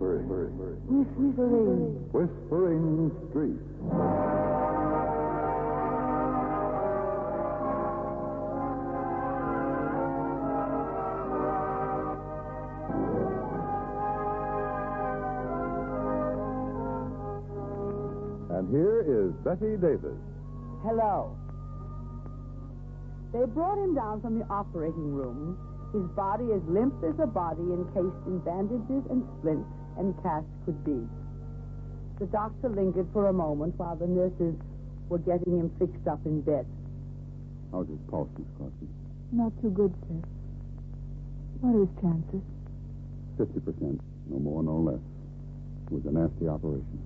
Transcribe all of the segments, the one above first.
Whispering. Whispering Street. And here is Bette Davis. Hello. They brought him down from the operating room, his body as limp as a body encased in bandages and splints and cast could be. The doctor lingered for a moment while the nurses were getting him fixed up in bed. How's his pulse, Miss Crosby? Not too good, sir. What are his chances? 50%. No more, no less. It was a nasty operation.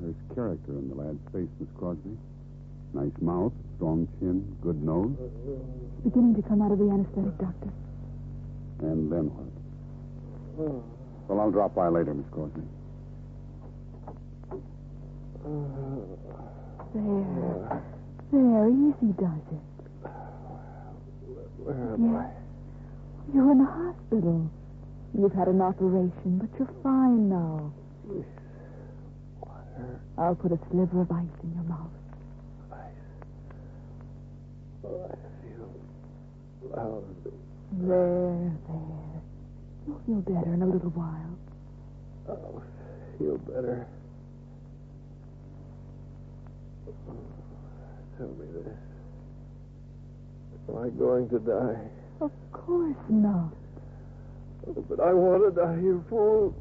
There's character in the lad's face, Miss Crosby. Nice mouth, strong chin, good nose. It's beginning to come out of the anesthetic, Doctor. And then what? Well, I'll drop by later, Miss Crosby. There. There, easy does it. Where am I? You're in the hospital. You've had an operation, but you're fine now. Water. I'll put a sliver of ice in your mouth. Ice. Oh, I feel lousy. There, there. You'll feel better in a little while. I'll feel better. Tell me this. Am I going to die? Of course not. Oh, but I want to die, you fool.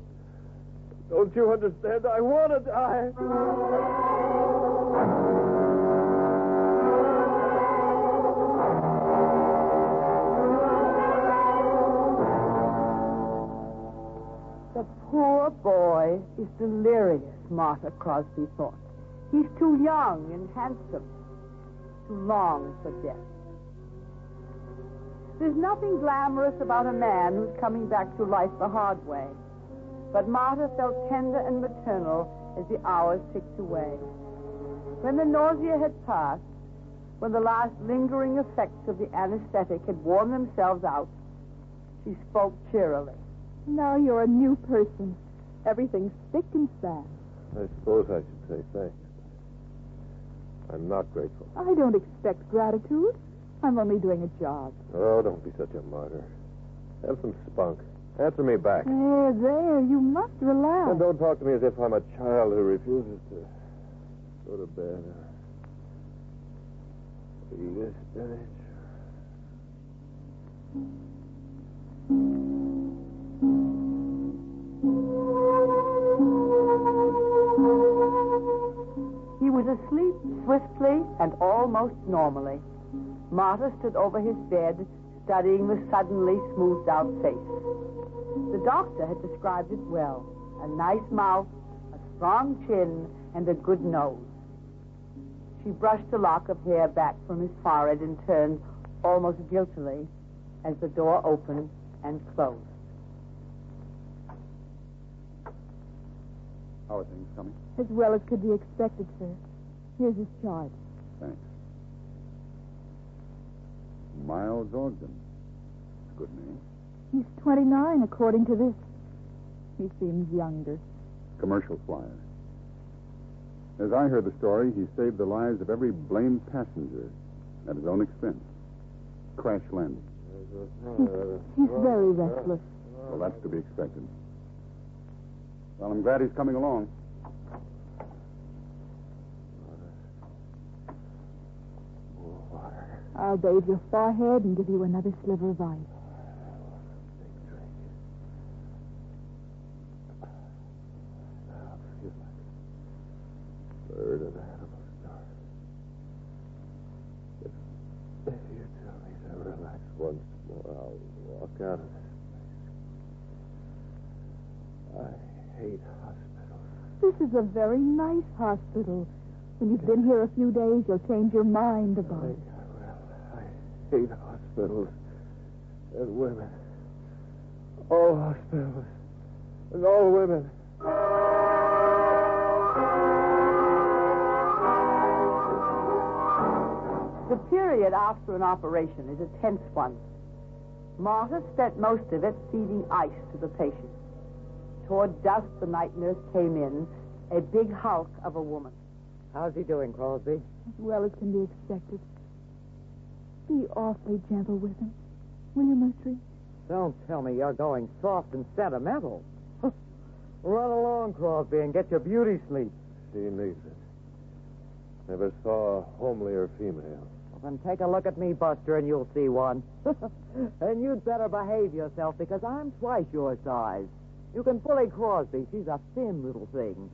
Don't you understand? I want to die. Poor boy is delirious, Martha Crosby thought. He's too young and handsome, too long for death. There's nothing glamorous about a man who's coming back to life the hard way. But Martha felt tender and maternal as the hours ticked away. When the nausea had passed, when the last lingering effects of the anesthetic had worn themselves out, she spoke cheerily. Now you're a new person. Everything's thick and fast. I suppose I should say thanks. I'm not grateful. I don't expect gratitude. I'm only doing a job. Oh, don't be such a martyr. Have some spunk. Answer me back. There, there. You must relax. And don't talk to me as if I'm a child who refuses to go to bed. Eat a spinach. Was asleep swiftly and almost normally, Martha stood over his bed, studying the suddenly smoothed out face. The doctor had described it well a nice mouth, a strong chin, and a good nose. She brushed a lock of hair back from his forehead and turned almost guiltily as the door opened and closed. How are things coming? As well as could be expected, sir. Here's his chart. Thanks. Miles Ogden. Good name. He's 29, according to this. He seems younger. Commercial flyer. As I heard the story, he saved the lives of every blamed passenger at his own expense. Crash landing. He's very restless. Well, that's to be expected. Well, I'm glad he's coming along. I'll bathe your forehead and give you another sliver of ice. Bird of animal star. If, if you tell me to relax once more, I'll walk out of this place. I hate hospitals. This is a very nice hospital. When you've been here a few days, you'll change your mind about it. Well, hate hospitals and women. All hospitals and all women. The period after an operation is a tense one. Martha spent most of it feeding ice to the patient. Toward dusk, the night nurse came in, a big hulk of a woman. How's he doing, Crosby? As well as can be expected. Be awfully gentle with him. Will you, Murtry? Don't tell me you're going soft and sentimental. Run along, Crosby, and get your beauty sleep. She needs it. Never saw a homelier female. Well, then take a look at me, Buster, and you'll see one. and you'd better behave yourself because I'm twice your size. You can bully Crosby. She's a thin little thing.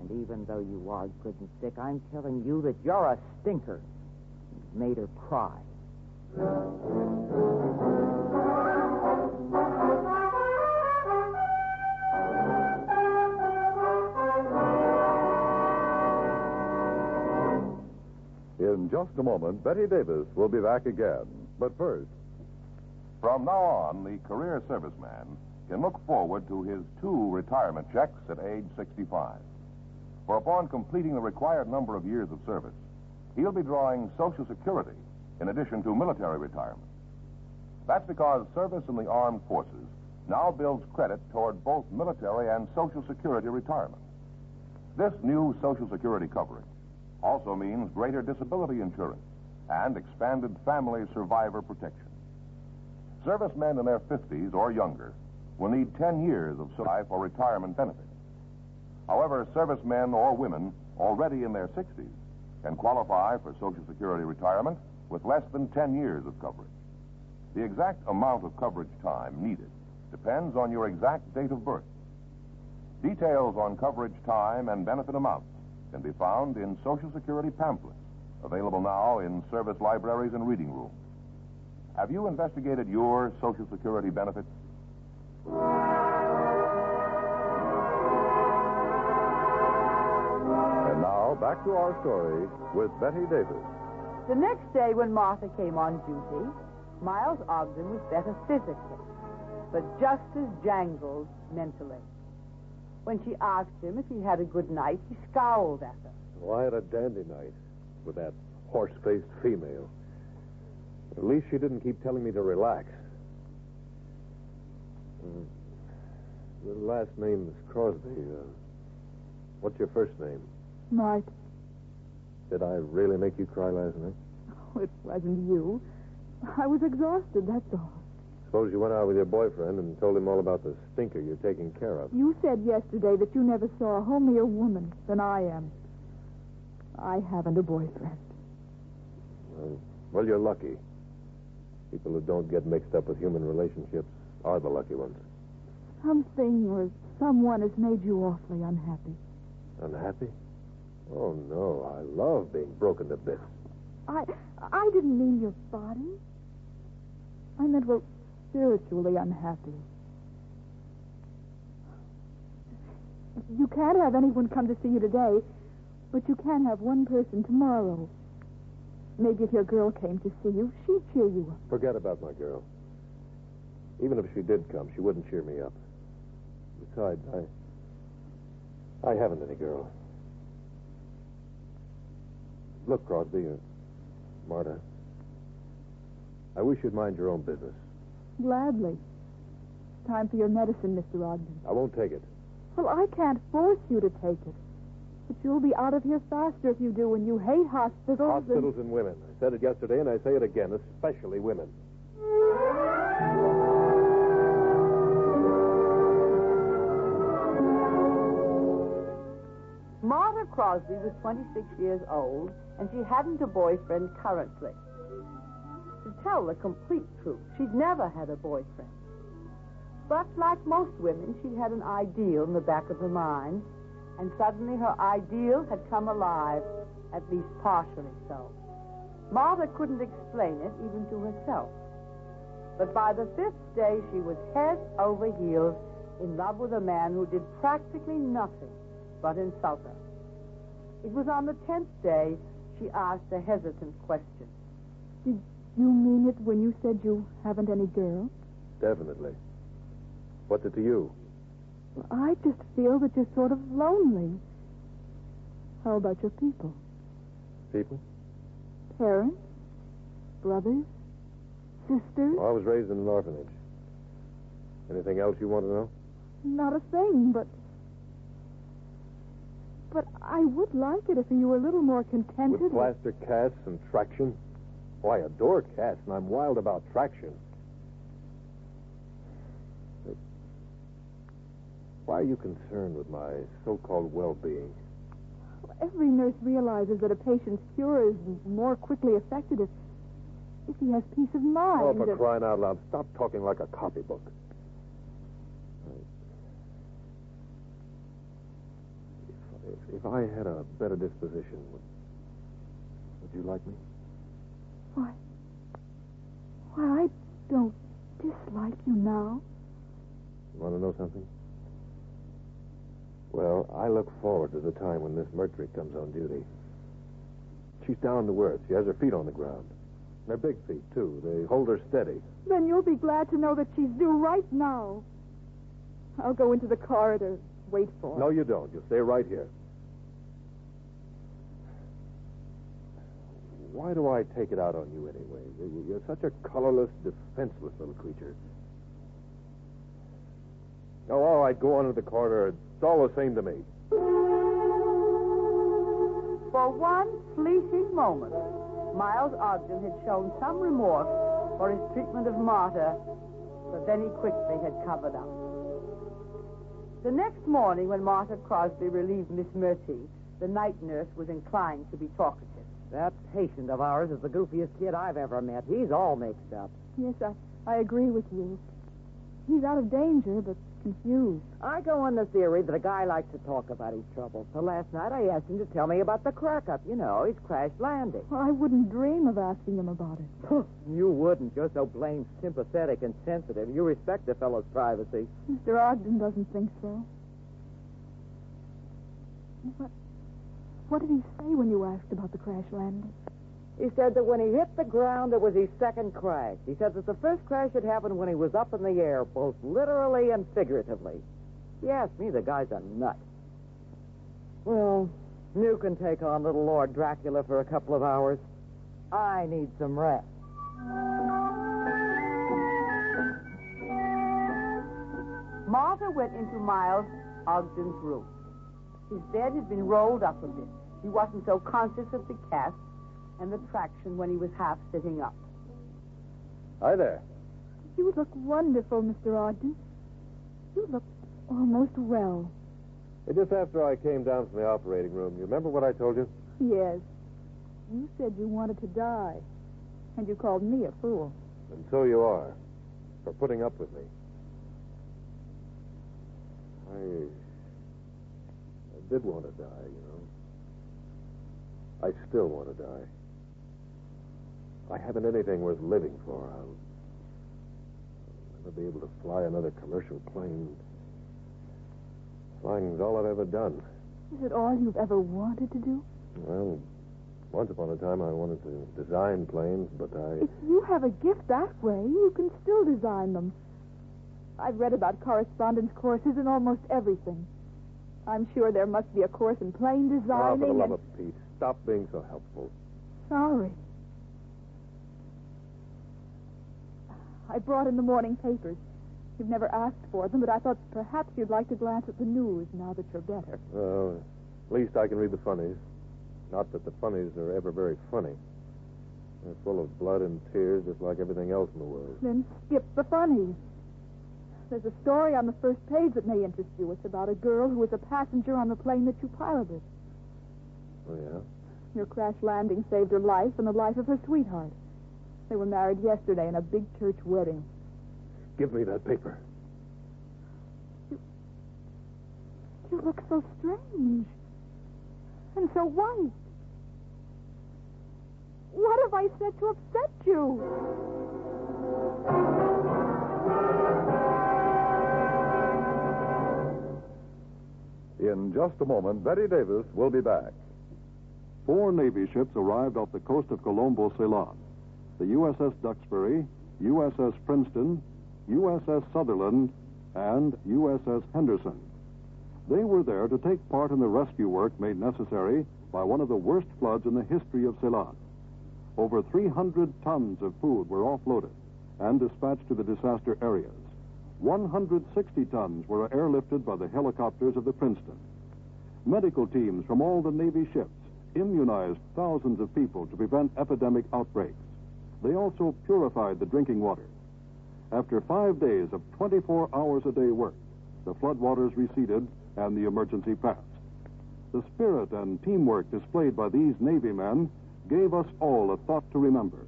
And even though you are good and sick, I'm telling you that you're a stinker. Made her cry. In just a moment, Bette Davis will be back again. But first, From now on, the career serviceman can look forward to his two retirement checks at age 65. For upon completing the required number of years of service, he'll be drawing Social Security in addition to military retirement. That's because service in the armed forces now builds credit toward both military and Social Security retirement. This new Social Security coverage also means greater disability insurance and expanded family survivor protection. Servicemen in their 50s or younger will need 10 years of life or retirement benefits. However, servicemen or women already in their 60s can qualify for Social Security retirement with less than 10 years of coverage. The exact amount of coverage time needed depends on your exact date of birth. Details on coverage time and benefit amounts can be found in Social Security pamphlets available now in service libraries and reading rooms. Have you investigated your Social Security benefits? Back to our story with Bette Davis. The next day, when Martha came on duty, Miles Ogden was better physically, but just as jangled mentally. When she asked him if he had a good night, he scowled at her. Well, I had a dandy night with that horse-faced female. At least she didn't keep telling me to relax. Mm. The last name is Crosby. Uh, what's your first name? Mart. Did I really make you cry last night? Oh, it wasn't you. I was exhausted, that's all. Suppose you went out with your boyfriend and told him all about the stinker you're taking care of. You said yesterday that you never saw a homelier woman than I am. I haven't a boyfriend. Well, well, you're lucky. People who don't get mixed up with human relationships are the lucky ones. Something or someone has made you awfully unhappy. Unhappy? Oh, no. I love being broken to bits. I I didn't mean your body. I meant, well, spiritually unhappy. You can't have anyone come to see you today, but you can have one person tomorrow. Maybe if your girl came to see you, she'd cheer you up. Forget about my girl. Even if she did come, she wouldn't cheer me up. Besides, I. I haven't any girl. Look, Crosby, uh, Marta. I wish you'd mind your own business. Gladly. Time for your medicine, Mr. Ogden. I won't take it. Well, I can't force you to take it. But you'll be out of here faster if you do, and you hate hospitals. and- Hospitals and women. I said it yesterday, and I say it again, especially women. Martha Crosby was 26 years old, and she hadn't a boyfriend currently. To tell the complete truth, she'd never had a boyfriend. But like most women, she had an ideal in the back of her mind, and suddenly her ideal had come alive, at least partially so. Martha couldn't explain it even to herself. But by the fifth day, she was head over heels in love with a man who did practically nothing but insult her. It was on the tenth day she asked a hesitant question. Did you mean it when you said you haven't any girl? Definitely. What's it to you? I just feel that you're sort of lonely. How about your people? People? Parents? Brothers? Sisters? Oh, I was raised in an orphanage. Anything else you want to know? Not a thing, but. But I would like it if you were a little more contented. With plaster casts and traction? Oh, I adore cats, and I'm wild about traction. Why are you concerned with my so-called well-being? Every nurse realizes that a patient's cure is more quickly effected if, if he has peace of mind. Oh, for and- crying out loud, stop talking like a copybook. If, I had a better disposition, would, would you like me? Why? Why, I don't dislike you now. You want to know something? Well, I look forward to the time when Miss Mertrick comes on duty. She's down to earth. She has her feet on the ground. They're big feet, too. They hold her steady. Then you'll be glad to know that she's due right now. I'll go into the corridor. Wait for her. No, you don't. You stay right here. Why do I take it out on you anyway? You- You're such a colorless, defenseless little creature. Oh, all right, go on to the corridor. It's all the same to me. For one fleeting moment, Miles Ogden had shown some remorse for his treatment of Marta, but then he quickly had covered up. The next morning, when Martha Crosby relieved Miss Murty, the night nurse was inclined to be talkative. That patient of ours is the goofiest kid I've ever met. He's all mixed up. Yes, I, I agree with you. He's out of danger, but confused. I go on the theory that a guy likes to talk about his troubles. So last night I asked him to tell me about the crack up. You know, his crash landing. Well, I wouldn't dream of asking him about it. you wouldn't. You're so blamed sympathetic and sensitive. You respect a fellow's privacy. Mr. Ogden doesn't think so. What, what did he say when you asked about the crash landing? He said that when he hit the ground, it was his second crash. He said that the first crash had happened when he was up in the air, both literally and figuratively. He asked me, the guy's a nut. Well, you can take on little Lord Dracula for a couple of hours. I need some rest. Martha went into Miles Ogden's room. His bed had been rolled up a bit. He wasn't so conscious of the cast and the traction when he was half sitting up. Hi there. You look wonderful, Mr. Ogden. You look almost well. Just after I came down from the operating room, you remember what I told you? Yes. You said you wanted to die, and you called me a fool. And so you are, for putting up with me. I, I did want to die, you know. I still want to die. I haven't anything worth living for. I'll never be able to fly another commercial plane. Flying's all I've ever done. Is it all you've ever wanted to do? Well, once upon a time I wanted to design planes, but I. If you have a gift that way, you can still design them. I've read about correspondence courses in almost everything. I'm sure there must be a course in plain plane Oh, designing for the love and... of Pete, stop being so helpful. Sorry. I brought in the morning papers. You've never asked for them, but I thought perhaps you'd like to glance at the news now that you're better. Well, at least I can read the funnies. Not that the funnies are ever very funny. They're full of blood and tears, just like everything else in the world. Then skip the funnies. There's a story on the first page that may interest you. It's about a girl who was a passenger on the plane that you piloted. Oh, yeah? Your crash landing saved her life and the life of her sweetheart. They were married yesterday in a big church wedding. Give me that paper. You look so strange. And so white. What have I said to upset you? In just a moment, Bette Davis will be back. Four Navy ships arrived off the coast of Colombo, Ceylon. The USS Duxbury, USS Princeton, USS Sutherland, and USS Henderson. They were there to take part in the rescue work made necessary by one of the worst floods in the history of Ceylon. Over 300 tons of food were offloaded and dispatched to the disaster areas. 160 tons were airlifted by the helicopters of the Princeton. Medical teams from all the Navy ships immunized thousands of people to prevent epidemic outbreaks. They also purified the drinking water. After five days of 24 hours a day work, the floodwaters receded and the emergency passed. The spirit and teamwork displayed by these Navy men gave us all a thought to remember.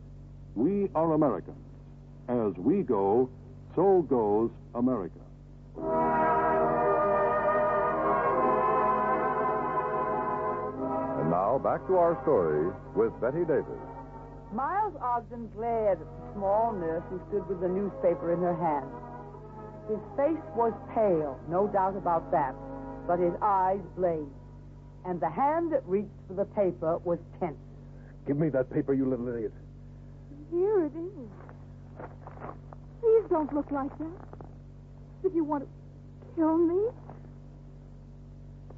We are Americans. As we go, so goes America. And now back to our story with Bette Davis. Miles Ogden glared at the small nurse who stood with the newspaper in her hand. His face was pale, no doubt about that, but his eyes blazed. And the hand that reached for the paper was tense. Give me that paper, you little idiot. Here it is. Please don't look like that. If you want to kill me,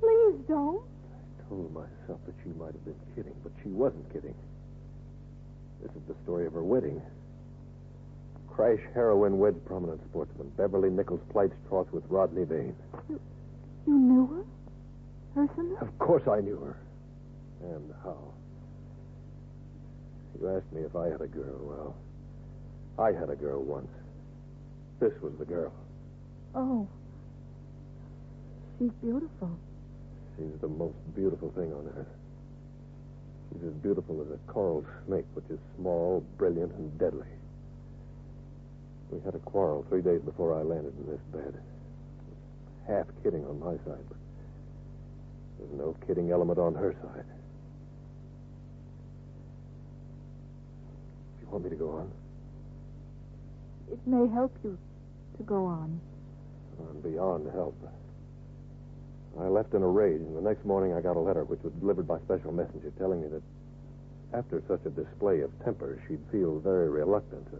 please don't. I told myself that she might have been kidding, but she wasn't kidding. This is the story of her wedding. Crash heroine wed prominent sportsman. Beverly Nichols plights troth with Rodney Vane. You knew her? Personally? Of course I knew her. And how? You asked me if I had a girl. Well, I had a girl once. This was the girl. Oh. She's beautiful. She's the most beautiful thing on earth. She's as beautiful as a coral snake, which is small, brilliant, and deadly. We had a quarrel three days before I landed in this bed. Half kidding on my side, but there's no kidding element on her side. Do you want me to go on? It may help you to go on. I'm beyond help. I left in a rage, and the next morning I got a letter which was delivered by special messenger telling me that after such a display of temper, she'd feel very reluctant to.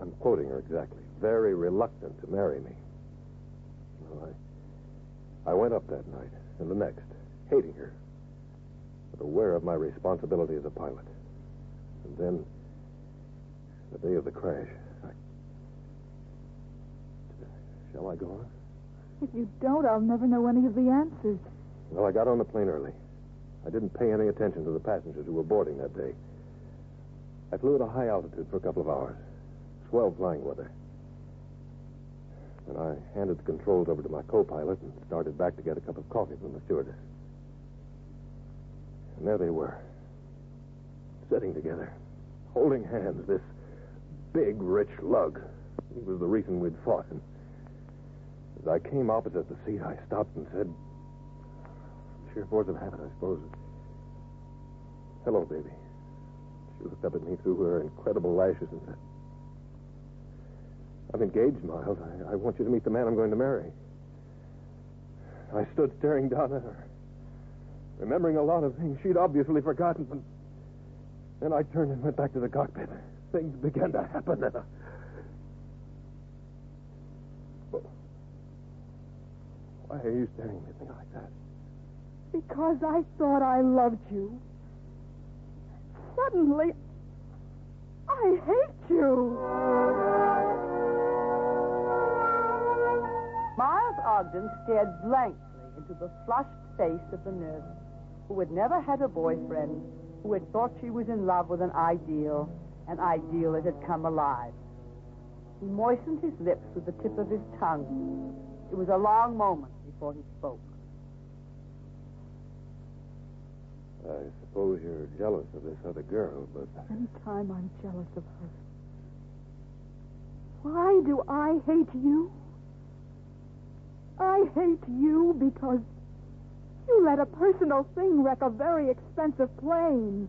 I'm quoting her exactly. Very reluctant to marry me. Well, I, I went up that night and the next, hating her, but aware of my responsibility as a pilot. And then, the day of the crash, I. Shall I go on? If you don't, I'll never know any of the answers. Well, I got on the plane early. I didn't pay any attention to the passengers who were boarding that day. I flew at a high altitude for a couple of hours. Swell flying weather. Then I handed the controls over to my co-pilot and started back to get a cup of coffee from the stewardess. And there they were, sitting together, holding hands, this big, rich lug. He was the reason we'd fought. And as I came opposite the seat, I stopped and said, sheer force of habit, I suppose. Hello, baby. She looked up at me through her incredible lashes and said, I'm engaged, Miles. I, I want you to meet the man I'm going to marry. I stood staring down at her, remembering a lot of things she'd obviously forgotten. Then I turned and went back to the cockpit. Things began to happen. And. Why are you staring at me like that? Because I thought I loved you. Suddenly, I hate you. Miles Ogden stared blankly into the flushed face of the nurse, who had never had a boyfriend, who had thought she was in love with an ideal, an ideal that had come alive. He moistened his lips with the tip of his tongue. It was a long moment before he spoke. I suppose you're jealous of this other girl, but Anytime I'm jealous of her. Why do I hate you? I hate you because you let a personal thing wreck a very expensive plane.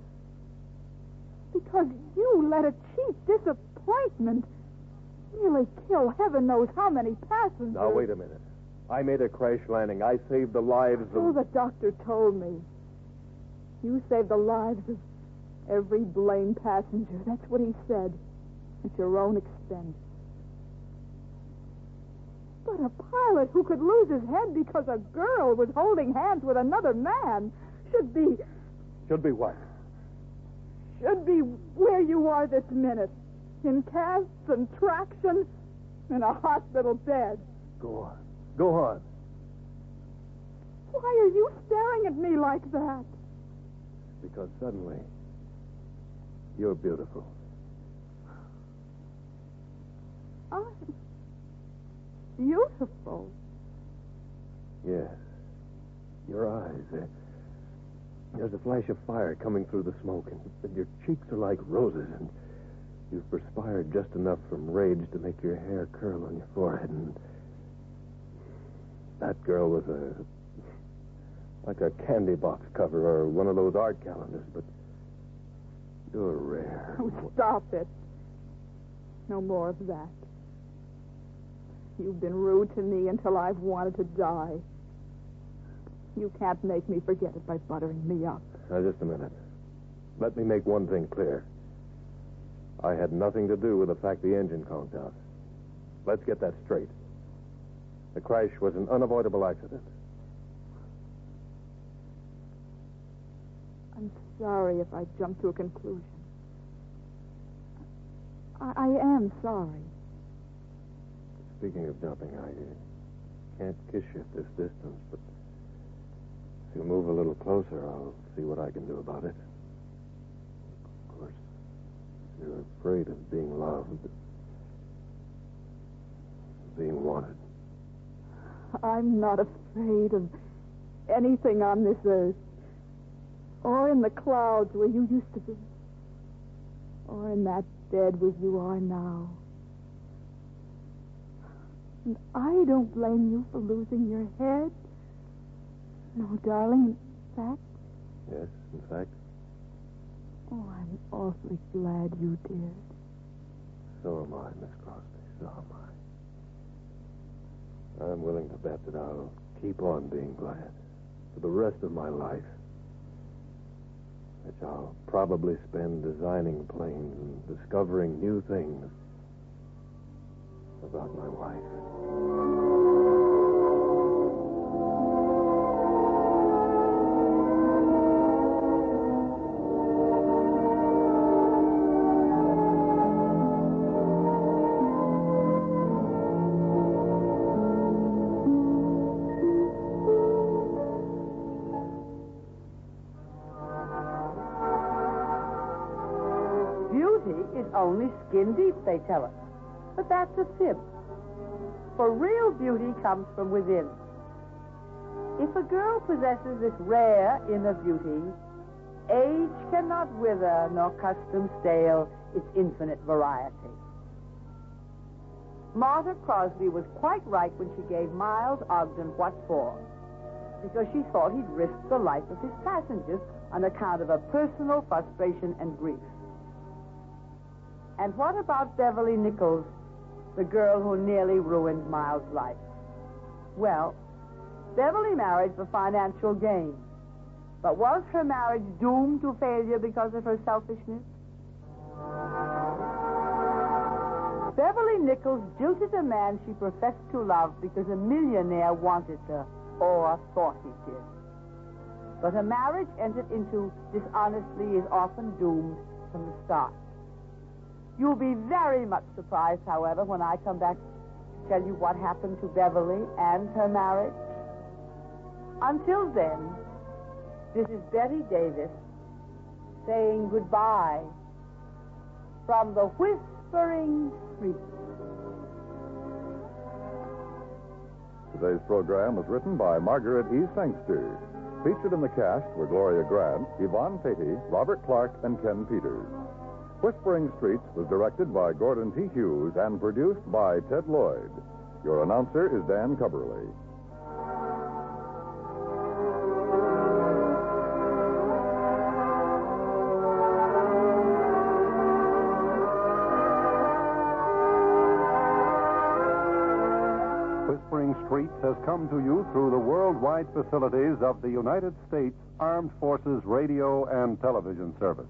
Because you let a cheap disappointment nearly kill heaven knows how many passengers. now wait a minute. I made a crash landing. I saved the lives of. Oh, the doctor told me. You saved the lives of every blamed passenger. That's what he said. At your own expense. But a pilot who could lose his head because a girl was holding hands with another man should be Should be what? should be where you are this minute. In casts and traction in a hospital bed. Go on. Go on. Why are you staring at me like that? Because suddenly, you're beautiful. I'm beautiful. Yes. Your eyes, they're- there's a flash of fire coming through the smoke, and, and your cheeks are like roses, and you've perspired just enough from rage to make your hair curl on your forehead, and that girl was a like a candy box cover or one of those art calendars, but you're rare. Oh, stop it. No more of that. You've been rude to me until I've wanted to die. You can't make me forget it by buttering me up. Now, just a minute. Let me make one thing clear. I had nothing to do with the fact the engine conked out. Let's get that straight. The crash was an unavoidable accident. I'm sorry if I jumped to a conclusion. I, I am sorry. Speaking of jumping, I can't kiss you at this distance, but if you move a little closer, I'll see what I can do about it. Of course, if you're afraid of being loved, being wanted. I'm not afraid of anything on this earth. Or in the clouds where you used to be. Or in that bed where you are now. And I don't blame you for losing your head. No, darling, in fact, Yes, in fact, oh, I'm awfully glad you did. so am I, Miss Crosby. So am I. I'm willing to bet that I'll keep on being glad for the rest of my life. Which I'll probably spend designing planes and discovering new things about my wife. Skin deep, they tell us. But that's a fib. For real beauty comes from within. If a girl possesses this rare inner beauty, age cannot wither nor custom stale its infinite variety. Martha Crosby was quite right when she gave Miles Ogden what for. Because she thought he'd risked the life of his passengers on account of a personal frustration and grief. And what about Beverly Nichols, the girl who nearly ruined Miles' life? Well, Beverly married for financial gain. But was her marriage doomed to failure because of her selfishness? Beverly Nichols jilted a man she professed to love because a millionaire wanted her, or thought he did. But a marriage entered into dishonestly is often doomed from the start. You'll be very much surprised, however, when I come back to tell you what happened to Beverly and her marriage. Until then, this is Bette Davis saying goodbye from the Whispering Street. Today's program was written by Margaret E. Sangster. Featured in the cast were Gloria Grant, Yvonne Peattie, Robert Clark, and Ken Peters. Whispering Streets was directed by Gordon T. Hughes and produced by Ted Lloyd. Your announcer is Dan Cubberly. Whispering Streets has come to you through the worldwide facilities of the United States Armed Forces Radio and Television Service.